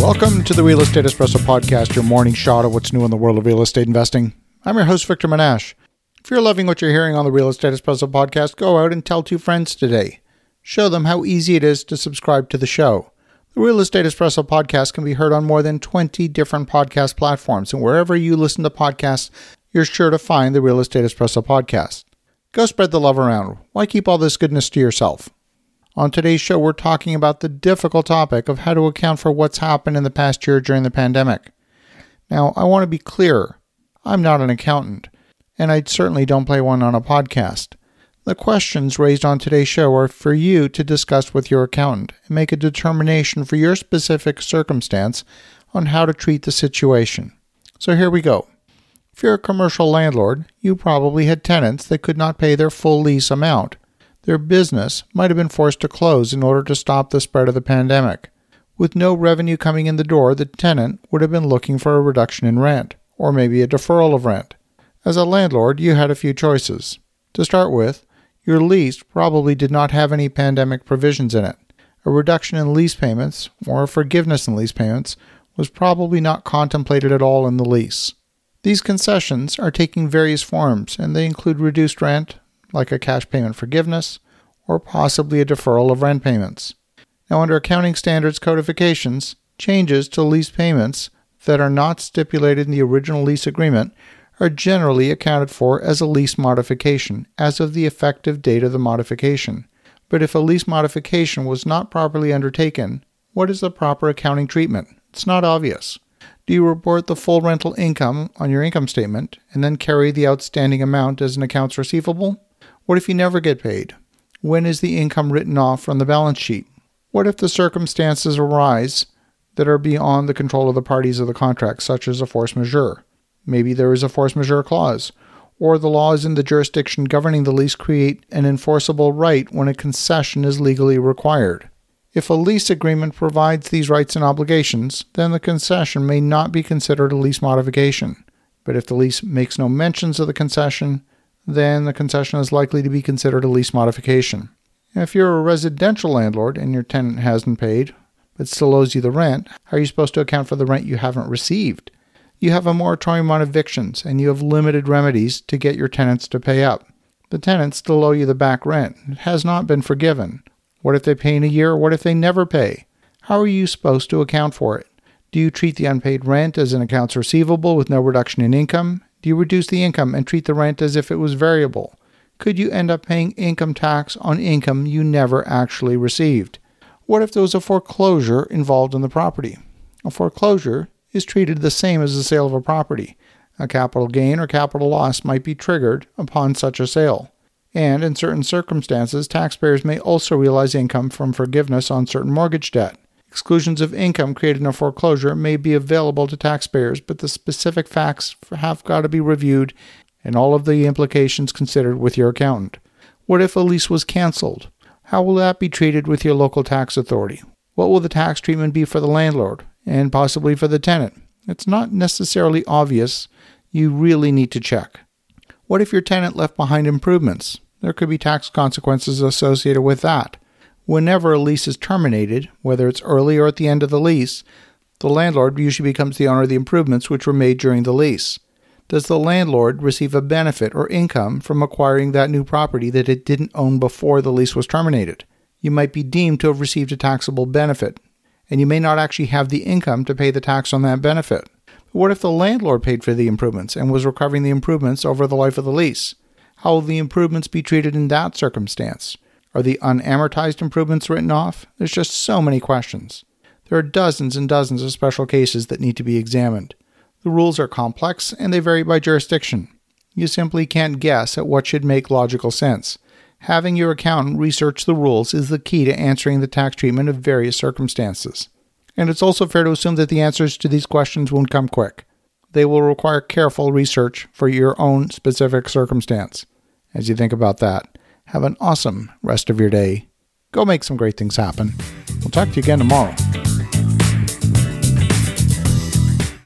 Welcome to the Real Estate Espresso Podcast, your morning shot of what's new in the world of real estate investing. I'm your host, Victor Menasce. If you're loving what you're hearing on the Real Estate Espresso Podcast, go out and tell two friends today. Show them how easy it is to subscribe to the show. The Real Estate Espresso Podcast can be heard on more than 20 different podcast platforms, and wherever you listen to podcasts, you're sure to find the Real Estate Espresso Podcast. Go spread the love around. Why keep all this goodness to yourself? On today's show, we're talking about the difficult topic of how to account for what's happened in the past year during the pandemic. Now, I want to be clear I'm not an accountant, and I certainly don't play one on a podcast. The questions raised on today's show are for you to discuss with your accountant and make a determination for your specific circumstance on how to treat the situation. So here we go. If you're a commercial landlord, you probably had tenants that could not pay their full lease amount. Their business might have been forced to close in order to stop the spread of the pandemic. With no revenue coming in the door, the tenant would have been looking for a reduction in rent, or maybe a deferral of rent. As a landlord, you had a few choices. To start with, your lease probably did not have any pandemic provisions in it. A reduction in lease payments, or forgiveness in lease payments, was probably not contemplated at all in the lease. These concessions are taking various forms, and they include reduced rent, like a cash payment forgiveness, or possibly a deferral of rent payments. Now, under accounting standards codifications, changes to lease payments that are not stipulated in the original lease agreement are generally accounted for as a lease modification as of the effective date of the modification. But if a lease modification was not properly undertaken, what is the proper accounting treatment? It's not obvious. Do you report the full rental income on your income statement and then carry the outstanding amount as an accounts receivable? What if you never get paid? When is the income written off from the balance sheet? What if the circumstances arise that are beyond the control of the parties of the contract, such as a force majeure? Maybe there is a force majeure clause, or the laws in the jurisdiction governing the lease create an enforceable right when a concession is legally required. If a lease agreement provides these rights and obligations, then the concession may not be considered a lease modification. But if the lease makes no mentions of the concession, then the concession is likely to be considered a lease modification. If you're a residential landlord and your tenant hasn't paid, but still owes you the rent, how are you supposed to account for the rent you haven't received? You have a moratorium on evictions and you have limited remedies to get your tenants to pay up. The tenants still owe you the back rent. It has not been forgiven. What if they pay in a year? What if they never pay? How are you supposed to account for it? Do you treat the unpaid rent as an accounts receivable with no reduction in income? Do you reduce the income and treat the rent as if it was variable? Could you end up paying income tax on income you never actually received? What if there was a foreclosure involved in the property? A foreclosure is treated the same as the sale of a property. A capital gain or capital loss might be triggered upon such a sale and in certain circumstances, taxpayers may also realize income from forgiveness on certain mortgage debt. Exclusions of income created in a foreclosure may be available to taxpayers, but the specific facts have got to be reviewed and all of the implications considered with your accountant. What if a lease was canceled? How will that be treated with your local tax authority? What will the tax treatment be for the landlord and possibly for the tenant? It's not necessarily obvious. You really need to check. What if your tenant left behind improvements? There could be tax consequences associated with that. Whenever a lease is terminated, whether it's early or at the end of the lease, the landlord usually becomes the owner of the improvements which were made during the lease. Does the landlord receive a benefit or income from acquiring that new property that it didn't own before the lease was terminated? You might be deemed to have received a taxable benefit, and you may not actually have the income to pay the tax on that benefit. But what if the landlord paid for the improvements and was recovering the improvements over the life of the lease? How will the improvements be treated in that circumstance? Are the unamortized improvements written off? There's just so many questions. There are dozens and dozens of special cases that need to be examined. The rules are complex and they vary by jurisdiction. You simply can't guess at what should make logical sense. Having your accountant research the rules is the key to answering the tax treatment of various circumstances. And it's also fair to assume that the answers to these questions won't come quick. They will require careful research for your own specific circumstance. As you think about that, have an awesome rest of your day. Go make some great things happen. We'll talk to you again tomorrow.